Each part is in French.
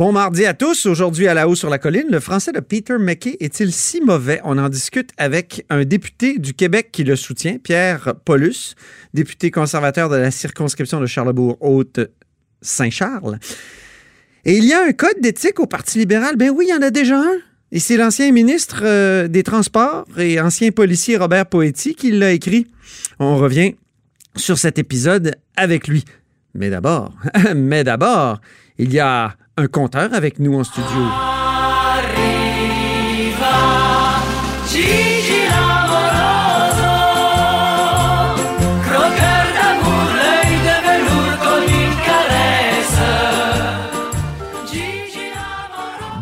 Bon mardi à tous. Aujourd'hui à la haut sur la colline, le français de Peter McKay est-il si mauvais? On en discute avec un député du Québec qui le soutient, Pierre Paulus, député conservateur de la circonscription de Charlebourg-Haute-Saint-Charles. Et il y a un code d'éthique au Parti libéral. Ben oui, il y en a déjà un. Et c'est l'ancien ministre euh, des Transports et ancien policier Robert Poetti qui l'a écrit. On revient sur cet épisode avec lui. Mais d'abord, mais d'abord, il y a un compteur avec nous en studio.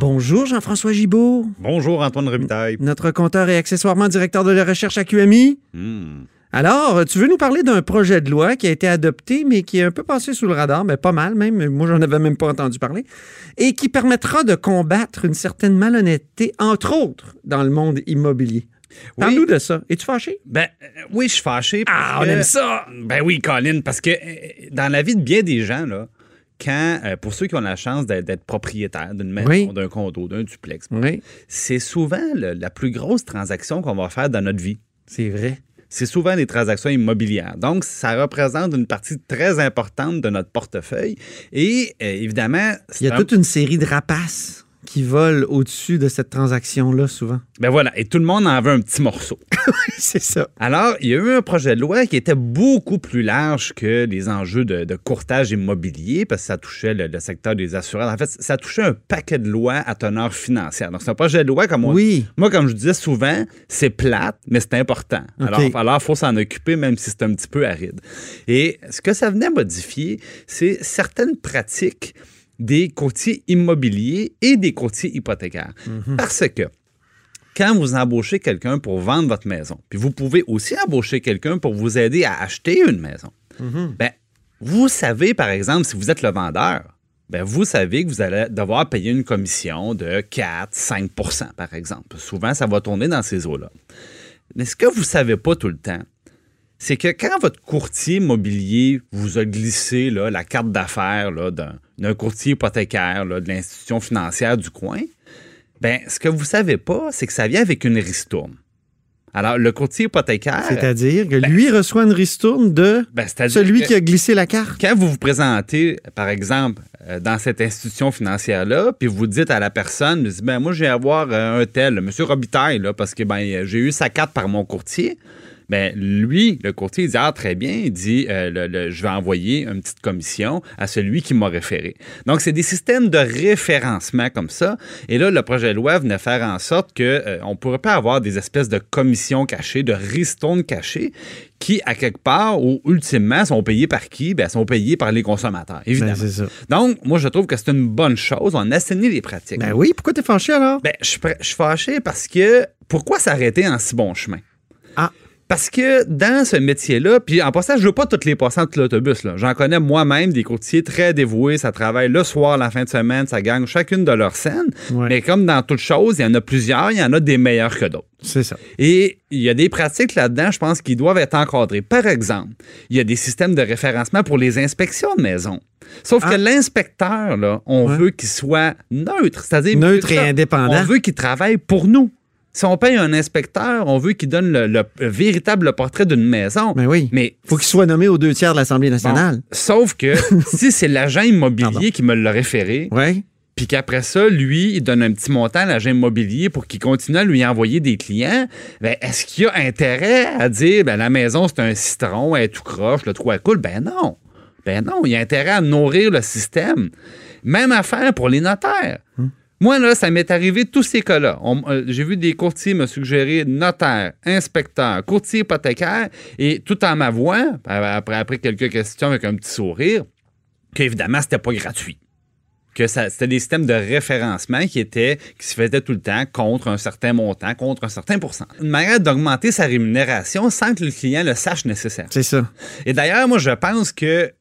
Bonjour Jean-François Gibault. Bonjour Antoine Robitaille. Notre compteur et accessoirement directeur de la recherche à QMI. Hmm. Alors, tu veux nous parler d'un projet de loi qui a été adopté, mais qui est un peu passé sous le radar, mais pas mal même, moi j'en avais même pas entendu parler, et qui permettra de combattre une certaine malhonnêteté, entre autres, dans le monde immobilier. Parle-nous de ça. Es-tu fâché? Ben euh, oui, je suis fâché. Ah, on que- aime ça! Ben oui, Colin, parce que euh, dans la vie de bien des gens, là, quand, euh, pour ceux qui ont la chance d'être propriétaires d'une maison, Oui. d'un condo, d'un duplex, Oui, c'est souvent le- la plus grosse transaction qu'on va faire dans notre vie. c'est vrai. C'est souvent les transactions immobilières. Donc, ça représente une partie très importante de notre portefeuille. Et euh, évidemment, Il y a un- toute une série de rapaces qui volent au-dessus de cette transaction-là, souvent. ben voilà, et tout le monde en veut un petit morceau. c'est ça. Alors, il y a eu un projet de loi qui était beaucoup plus large que les enjeux de, de courtage immobilier, parce que ça touchait le, le secteur des assurances. En fait, ça touchait un paquet de lois à teneur financière. Donc, c'est un projet de loi, comme on Oui. Moi, comme je disais souvent, c'est plate, mais c'est important. Alors, il faut s'en occuper, même si c'est un petit peu aride. Et ce que ça venait modifier, c'est certaines pratiques des courtiers immobiliers et des courtiers hypothécaires. Parce que quand vous embauchez quelqu'un pour vendre votre maison, puis vous pouvez aussi embaucher quelqu'un pour vous aider à acheter une maison, ben, vous savez, par exemple, si vous êtes le vendeur, ben, vous savez que vous allez devoir payer une commission de 4-5% par exemple. Souvent, ça va tourner dans ces eaux-là. Mais ce que vous ne savez pas tout le temps, c'est que quand votre courtier immobilier vous a glissé là, la carte d'affaires d'un courtier hypothécaire là, de l'institution financière du coin, ben, ce que vous ne savez pas, c'est que ça vient avec une ristourne. Alors, le courtier hypothécaire. C'est-à-dire que lui reçoit une ristourne de ben, celui qui a glissé la carte. quand vous vous présentez, par exemple, euh, dans cette institution financière-là, puis vous dites à la personne, vous dites, ben, moi, je vais avoir euh, un tel, M. Robitaille, là, parce que ben, j'ai eu sa carte par mon courtier. Ben, lui, le courtier, il dit, ah, très bien, il dit, euh, le- le- je vais envoyer une petite commission à celui qui m'a référé. Donc, c'est des systèmes de référencement comme ça. Et là, le projet de loi venait faire en sorte qu'on ne pourrait pas avoir des espèces de commissions cachées, de ristournes cachées, qui, à quelque part, ou ultimement, sont payées par qui? Ben, sont payées par les consommateurs, évidemment. Ben, ça. Donc, moi, je trouve que c'est une bonne chose. On assainit les pratiques. Ben oui, pourquoi t'es fâché alors? Ben, je suis fâché parce que pourquoi s'arrêter en si bon chemin? Ah. Parce que dans ce métier-là, puis en passant, je veux pas toutes les passants de l'autobus. J'en connais moi-même des courtiers très dévoués. Ça travaille le soir, la fin de semaine, ça gagne chacune de leurs scènes. Ouais. Mais comme dans toute chose, il y en a plusieurs, il y en a des meilleurs que d'autres. C'est ça. Et il y a des pratiques là-dedans, je pense, qui doivent être encadrées. Par exemple, il y a des systèmes de référencement pour les inspections de maison. Sauf Ah. que l'inspecteur, là, on Ouais. veut qu'il soit neutre, c'est-à-dire Neutre et indépendant. On veut qu'il travaille pour nous. Si on paye un inspecteur, on veut qu'il donne le, le véritable portrait d'une maison. Ben oui. Mais Faut qu'il soit nommé aux deux tiers de l'Assemblée bon, nationale. sauf que si c'est l'agent immobilier Pardon. qui me l'a référé, puis qu'après ça, lui, il donne un petit montant à l'agent immobilier pour qu'il continue à lui envoyer des clients, ben, est-ce qu'il y a intérêt à dire ben, la maison, c'est un citron, elle est tout croche, le trou à coule? Ben non. Ben non, il y a intérêt à nourrir le système. Même affaire pour les notaires. Moi, là, ça m'est arrivé tous ces cas-là. Euh, J'ai vu des courtiers me suggérer notaire, inspecteur, courtier hypothécaire, et tout en m'avouant, après, après quelques questions avec un petit sourire, qu'évidemment, c'était pas gratuit que c'était des systèmes de référencement qui étaient qui se faisaient tout le temps contre un certain montant, contre un certain pourcent. Une manière d'augmenter sa rémunération sans que le client le sache nécessaire. C'est ça. Et d'ailleurs, moi, je pense que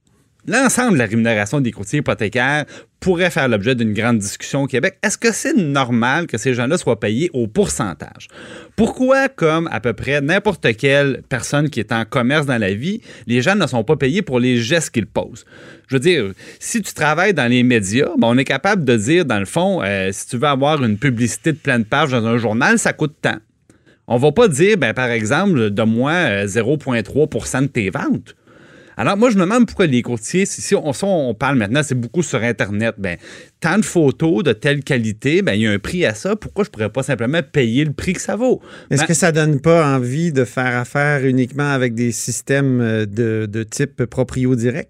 l'ensemble de la rémunération des courtiers hypothécaires pourrait faire l'objet d'une grande discussion au Québec. Est-ce que c'est normal que ces gens-là soient payés au pourcentage? Pourquoi, comme à peu près n'importe quelle personne qui est en commerce dans la vie, les gens ne sont pas payés pour les gestes qu'ils posent? Je veux dire, si tu travailles dans les médias, ben, on est capable de dire, dans le fond, euh, si tu veux avoir une publicité de pleine page dans un journal, ça coûte tant. On va pas dire, ben, par exemple, de moi 0,3% de tes ventes. Alors, moi, je me demande pourquoi les courtiers, si, on, on, parle maintenant, c'est beaucoup sur Internet, ben, tant de photos de telle qualité, ben, il y a un prix à ça. Pourquoi je pourrais pas simplement payer le prix que ça vaut? Est-ce Ben, que ça donne pas envie de faire affaire uniquement avec des systèmes euh, de, de type proprio direct?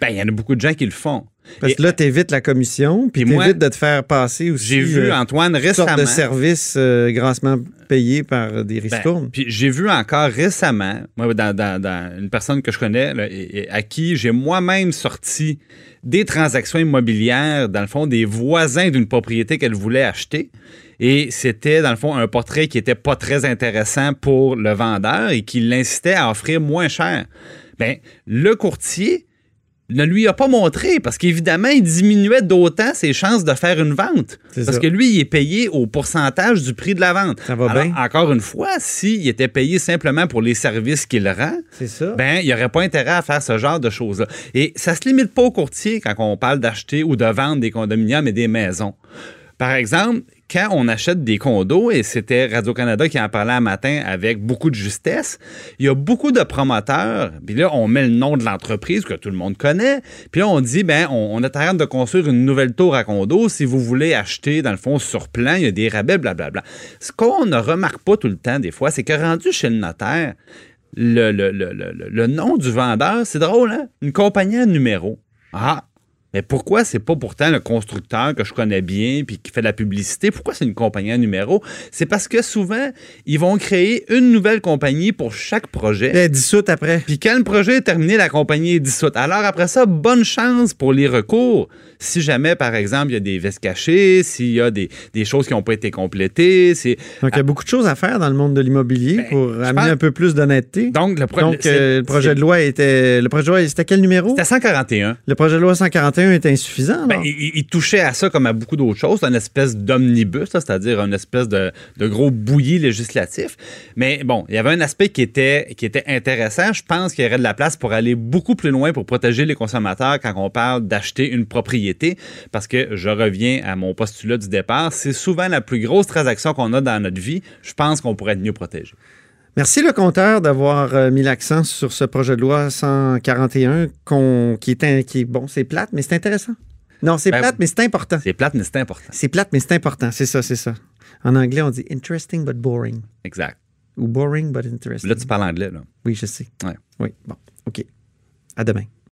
Ben, il y en a beaucoup de gens qui le font. Parce que là, tu évites la commission, puis tu évites de te faire passer aussi J'ai vu euh, Antoine une sorte récemment. de service euh, grassement payé par des Ben, ristournes. puis j'ai vu encore récemment, moi, dans, dans- dans une personne que je connais, là, et- et à qui j'ai moi-même sorti des transactions immobilières, dans le fond, des voisins d'une propriété qu'elle voulait acheter. Et c'était, dans le fond, un portrait qui était pas très intéressant pour le vendeur et qui l'incitait à offrir moins cher. Ben, le courtier ne lui a pas montré parce qu'évidemment, il diminuait d'autant ses chances de faire une vente. C'est Parce ça. que lui, il est payé au pourcentage du prix de la vente. Ça va Alors, bien. Encore une fois, s'il était payé simplement pour les services qu'il rend, C'est ça. ben, il n'y aurait pas intérêt à faire ce genre de choses-là. Et ça se limite pas au courtier quand on parle d'acheter ou de vendre des condominiums et des maisons. Par exemple, quand on achète des condos, et c'était Radio-Canada qui en parlait un matin avec beaucoup de justesse, il y a beaucoup de promoteurs, puis là, on met le nom de l'entreprise que tout le monde connaît, puis là, on dit, ben, on, est en train de construire une nouvelle tour à condos. Si vous voulez acheter, dans le fond, sur plan, il y a des rabais, blablabla. Ce qu'on ne remarque pas tout le temps, des fois, c'est que rendu chez le notaire, le- le- le- le nom du vendeur, c'est drôle, hein? Une compagnie à numéro. Ah! Mais pourquoi c'est pas pourtant le constructeur que je connais bien puis qui fait de la publicité? Pourquoi c'est une compagnie à numéro? C'est parce que souvent, ils vont créer une nouvelle compagnie pour chaque projet. Elle est dissoute après. Puis quand le projet est terminé, la compagnie est dissoute. Alors après ça, bonne chance pour les recours. Si jamais, par exemple, il y a des vestes cachées, s'il y a des, des choses qui n'ont pas été complétées, c'est Donc, il y a beaucoup de choses à faire dans le monde de l'immobilier Ben, pour amener pense- un peu plus d'honnêteté. donc le, pro- Donc, euh, le projet de loi était. Le projet de loi, c'était quel numéro? C'était 141. Le projet de loi 141 est insuffisant. Ben, il, touchait à ça comme à beaucoup d'autres choses. Une espèce d'omnibus, c'est-à-dire une espèce de, de gros bouilli législatif. Mais bon, il y avait un aspect qui était, qui était intéressant. Je pense qu'il y aurait de la place pour aller beaucoup plus loin pour protéger les consommateurs quand on parle d'acheter une propriété. Parce que je reviens à mon postulat du départ, c'est souvent la plus grosse transaction qu'on a dans notre vie. Je pense qu'on pourrait être mieux protégé. Merci le compteur d'avoir euh, mis l'accent sur ce projet de loi 141 qu'on- qui est un- qui est bon, c'est plate, mais c'est intéressant. Non, c'est Ben, plate, mais c'est important. C'est plate, mais c'est important. C'est plate, mais c'est important. C'est ça, c'est ça. En anglais, on dit interesting but boring. Exact. Ou boring but interesting. Là, tu parles anglais, là. Oui, je sais. Ouais. Oui, bon, OK. À demain.